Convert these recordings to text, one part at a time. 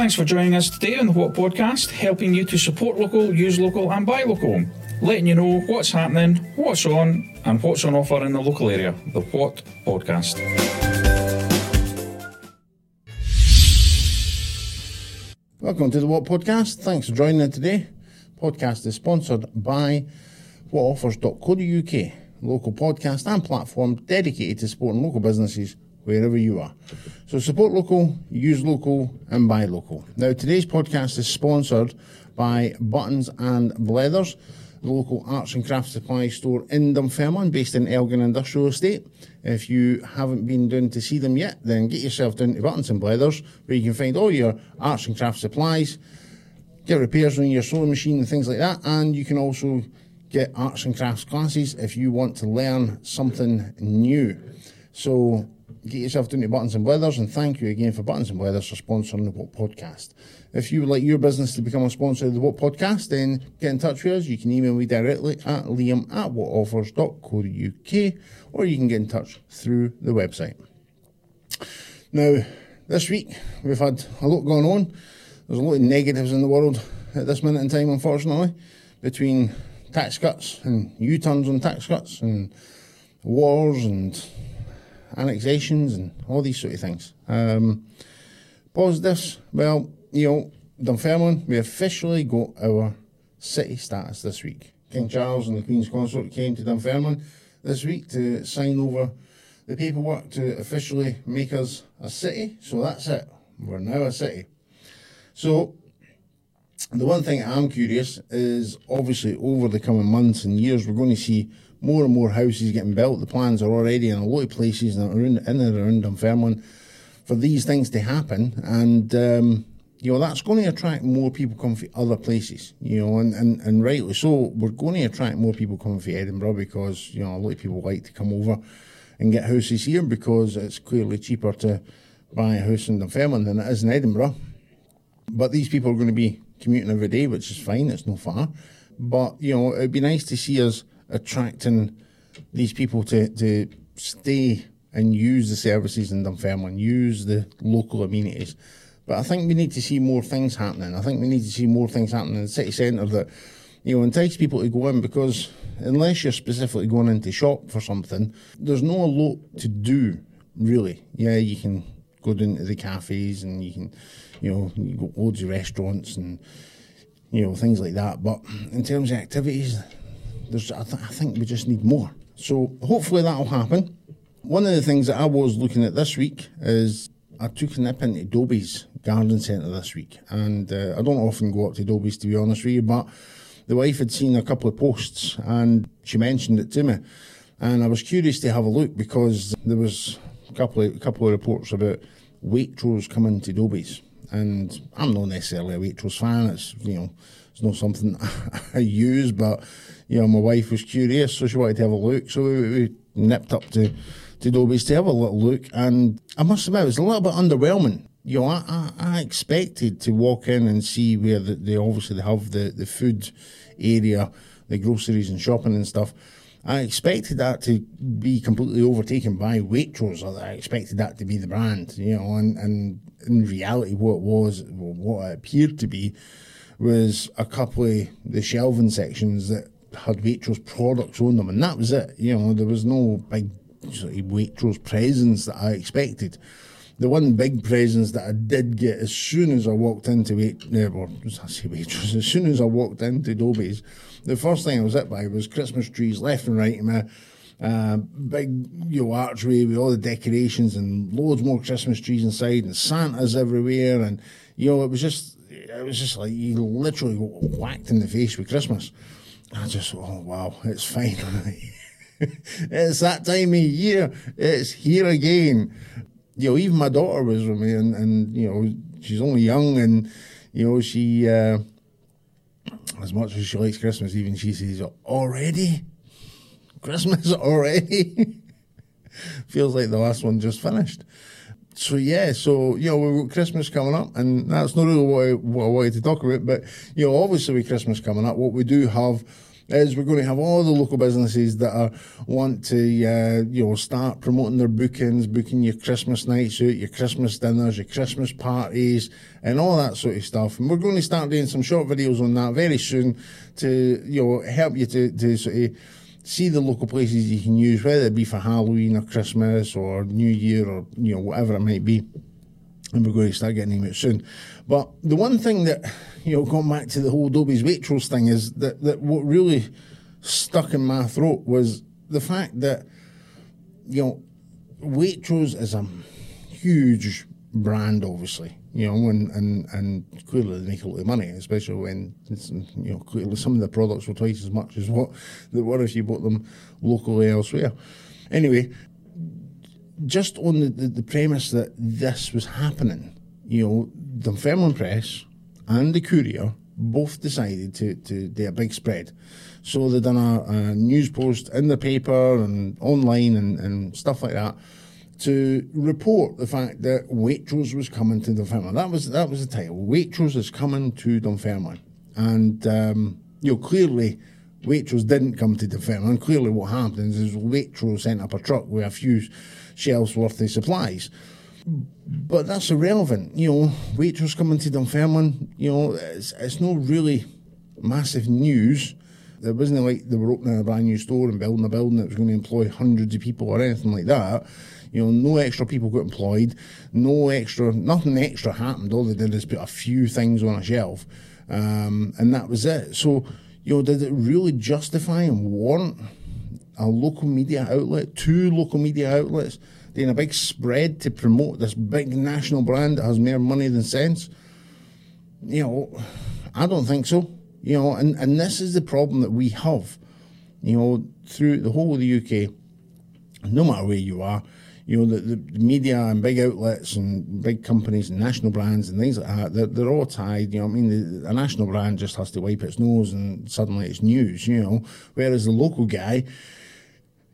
Thanks for joining us today on the What Podcast, helping you to support local, use local, and buy local. Letting you know what's happening, what's on, and what's on offer in the local area. The What Podcast. Welcome to the What Podcast. Thanks for joining us today. Podcast is sponsored by whatoffers.co.uk, local podcast and platform dedicated to supporting local businesses wherever you are. So support local, use local, and buy local. Now, today's podcast is sponsored by Buttons and Blethers, the local arts and crafts supply store in Dunfermline, based in Elgin Industrial Estate. If you haven't been down to see them yet, then get yourself down to Buttons and Blethers, where you can find all your arts and crafts supplies, get repairs on your sewing machine and things like that, and you can also get arts and crafts classes if you want to learn something new. So get yourself down to Buttons and Blethers, and thank you again for Buttons and Blethers for sponsoring the What Podcast. If you would like your business to become a sponsor of the What Podcast, then get in touch with us. You can email me directly at liam at whatoffers.co.uk, or you can get in touch through the website. Now, this week we've had a lot going on. There's a lot of negatives in the world at this minute in time, unfortunately, between tax cuts and U-turns on tax cuts and wars and annexations and all these sort of things. Um, positives, well, you know, Dunfermline, we officially got our city status this week. King Charles and the Queen's Consort came to Dunfermline this week to sign over the paperwork to officially make us a city. So that's it. We're now a city. So the one thing I'm curious is obviously over the coming months and years, we're going to see more and more houses getting built. The plans are already in a lot of places around, in and around Dunfermline for these things to happen. And, um, you know, that's going to attract more people coming from other places, you know, and, and, and rightly so. We're going to attract more people coming from Edinburgh because, you know, a lot of people like to come over and get houses here because it's clearly cheaper to buy a house in Dunfermline than it is in Edinburgh. But these people are going to be commuting every day, which is fine, it's no far. But, you know, it'd be nice to see us attracting these people to, to stay and use the services in Dunfermline, use the local amenities. But I think we need to see more things happening. I think we need to see more things happening in the city centre that, you know, entice people to go in because unless you're specifically going into shop for something, there's no lot to do, really. Yeah, you can go down to the cafes and you can, you know, you go loads of restaurants and, you know, things like that. But in terms of activities, there's, I, th- I think we just need more. So hopefully that'll happen. One of the things that I was looking at this week is I took a nip into Dobbies Garden Centre this week, and uh, I don't often go up to Dobbies to be honest with you, but the wife had seen a couple of posts and she mentioned it to me, and I was curious to have a look because there was couple of couple of reports about Waitrose coming to Dobbies, and I'm not necessarily a Waitrose fan. It's you know it's not something I use, but you know my wife was curious, so she wanted to have a look, so we, we nipped up to to Dobbies to have a little look, and I must admit it was a little bit underwhelming. You know, I, I, expected to walk in and see where the, they obviously have the, the food area, the groceries and shopping and stuff. I expected that to be completely overtaken by Waitrose. I expected that to be the brand, you know, and, and in reality, what it was, what it appeared to be, was a couple of the shelving sections that had Waitrose products on them, and that was it. You know, there was no big sort of Waitrose presence that I expected. The one big presence that I did get as soon as I walked into Wait, or I say Waitrose, as soon as I walked into Dobbies, the first thing I was hit by was Christmas trees left and right in my uh, big you know archway with all the decorations and loads more Christmas trees inside and Santas everywhere and you know it was just it was just like you literally whacked in the face with Christmas. I just oh wow it's fine. it's that time of year. It's here again. You know, even my daughter was with me, and, and you know, she's only young, and you know, she uh, as much as she likes Christmas, even she says already Christmas already. Feels like the last one just finished. So yeah, so you know we've got Christmas coming up, and that's not really what I, what I wanted to talk about. But you know, obviously with Christmas coming up, what we do have is we're going to have all the local businesses that are want to uh, you know start promoting their bookings, booking your Christmas nights out, your Christmas dinners, your Christmas parties, and all that sort of stuff. And we're going to start doing some short videos on that very soon to you know help you to, to sort of see the local places you can use, whether it be for Halloween or Christmas or New Year or you know whatever it might be. And we're going to start getting them out soon. But the one thing that you know, going back to the whole Dobbies Waitrose thing, is that that what really stuck in my throat was the fact that you know Waitrose is a huge brand, obviously you know, and, and, and clearly they make a lot of money, especially when, you know, clearly some of the products were twice as much as what they were if you bought them locally elsewhere. Anyway, just on the, the, the premise that this was happening, you know, Dunfermline Press and the Courier both decided to, to do a big spread. So they done a, a news post in the paper and online and, and stuff like that to report the fact that Waitrose was coming to Dunfermline. That was that was the title. Waitrose is coming to Dunfermline, and um, you know clearly Waitrose didn't come to Dunfermline. Clearly, what happened is Waitrose sent up a truck with a few shelves worth of supplies. But that's irrelevant. You know, Waitrose coming to Dunfermline. You know, it's it's not really massive news. It wasn't like they were opening a brand new store and building a building that was going to employ hundreds of people or anything like that you know, no extra people got employed, no extra, nothing extra happened. All they did is put a few things on a shelf, um, and that was it. So, you know, did it really justify and warrant a local media outlet, two local media outlets, doing a big spread to promote this big national brand that has more money than sense? You know, I don't think so. You know, and, and this is the problem that we have, you know, through the whole of the UK, no matter where you are, you know, the, the media and big outlets and big companies and national brands and things like that, they're, they're all tied. You know, I mean, the, a national brand just has to wipe its nose and suddenly it's news, you know, whereas the local guy,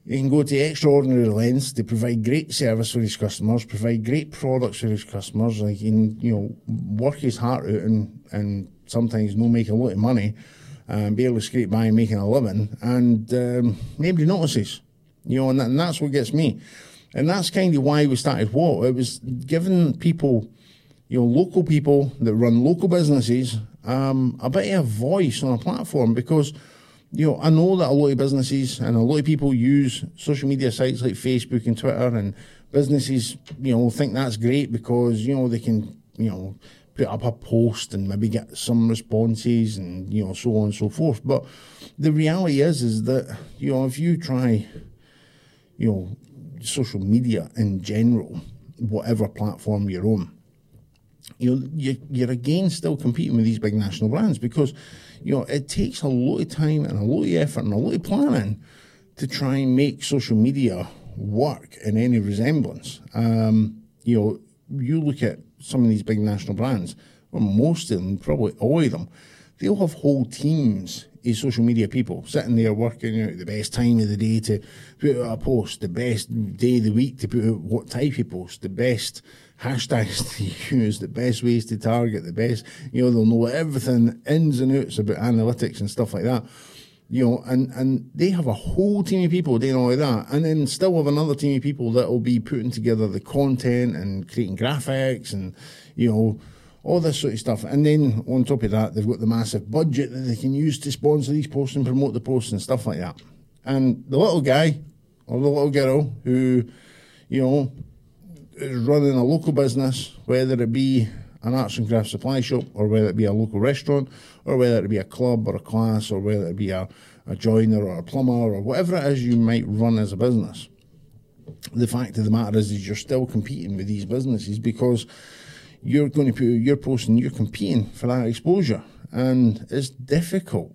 he can go to extraordinary lengths to provide great service for his customers, provide great products for his customers. Like he can, you know, work his heart out and, and sometimes no make a lot of money and be able to scrape by making a living, and um, nobody notices. You know, and, that, and that's what gets me. And that's kind of why we started what? It was giving people, you know, local people that run local businesses um, a bit of a voice on a platform because, you know, I know that a lot of businesses and a lot of people use social media sites like Facebook and Twitter and businesses, you know, think that's great because, you know, they can, you know, put up a post and maybe get some responses and, you know, so on and so forth. But the reality is, is that, you know, if you try, you know, social media in general, whatever platform you're on, you know, you're again still competing with these big national brands because, you know, it takes a lot of time and a lot of effort and a lot of planning to try and make social media work in any resemblance. Um, you know, you look at some of these big national brands, well, most of them, probably all of them, they'll have whole teams is social media people sitting there working out the best time of the day to put out a post, the best day of the week to put out what type of post, the best hashtags to use, the best ways to target, the best, you know, they'll know everything, ins and outs about analytics and stuff like that. You know, and, and they have a whole team of people doing all of that, and then still have another team of people that will be putting together the content and creating graphics and, you know, all this sort of stuff. And then on top of that, they've got the massive budget that they can use to sponsor these posts and promote the posts and stuff like that. And the little guy or the little girl who, you know, is running a local business, whether it be an arts and crafts supply shop or whether it be a local restaurant or whether it be a club or a class or whether it be a, a joiner or a plumber or whatever it is you might run as a business. The fact of the matter is, is you're still competing with these businesses because you're going to put your post and you're competing for that exposure. And it's difficult,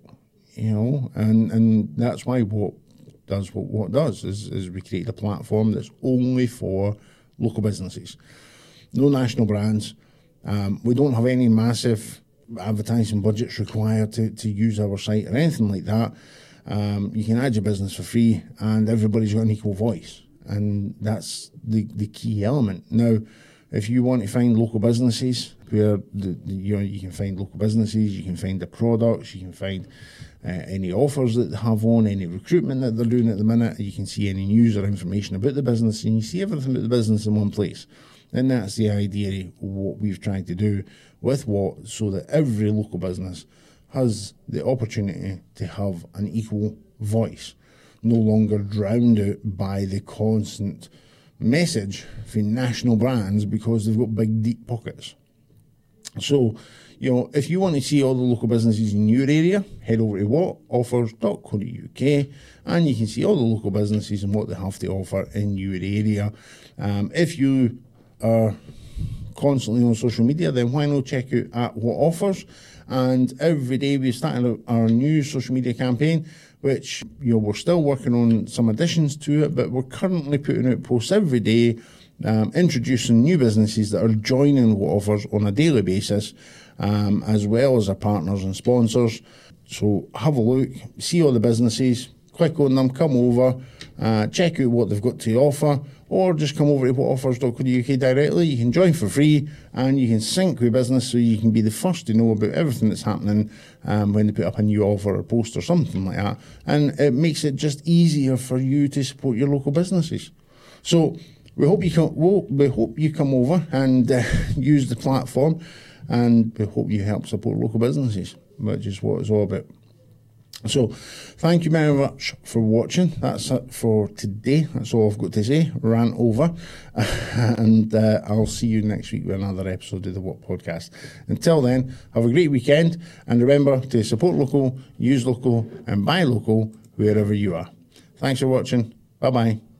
you know, and, and that's why what does what, what does is, is we create a platform that's only for local businesses. No national brands. Um, we don't have any massive advertising budgets required to, to use our site or anything like that. Um, you can add your business for free and everybody's got an equal voice. And that's the, the key element. Now, if you want to find local businesses where the, the, you know you can find local businesses, you can find the products, you can find uh, any offers that they have on, any recruitment that they're doing at the minute. You can see any news or information about the business, and you see everything about the business in one place. And that's the idea what we've tried to do with what, so that every local business has the opportunity to have an equal voice, no longer drowned out by the constant message for national brands because they've got big, deep pockets. So, you know, if you want to see all the local businesses in your area, head over to whatoffers.co.uk and you can see all the local businesses and what they have to offer in your area. Um, if you are constantly on social media, then why not check out at what offers? And every day we're starting our new social media campaign, which you know we're still working on some additions to it, but we're currently putting out posts every day, um, introducing new businesses that are joining what offers on a daily basis, um, as well as our partners and sponsors. So have a look, see all the businesses, click on them, come over, uh, check out what they've got to offer, or just come over to whatoffers.co.uk directly. You can join for free and you can sync with business so you can be the first to know about everything that's happening um, when they put up a new offer or post or something like that. And it makes it just easier for you to support your local businesses. So we hope you come, we hope you come over and uh, use the platform and we hope you help support local businesses, which is what it's all about. So, thank you very much for watching. That's it for today. That's all I've got to say. Ran over. and uh, I'll see you next week with another episode of the What Podcast. Until then, have a great weekend. And remember to support local, use local, and buy local wherever you are. Thanks for watching. Bye bye.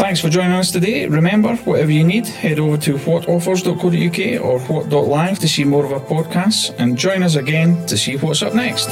Thanks for joining us today. Remember, whatever you need, head over to whatoffers.co.uk or what.live to see more of our podcasts and join us again to see what's up next.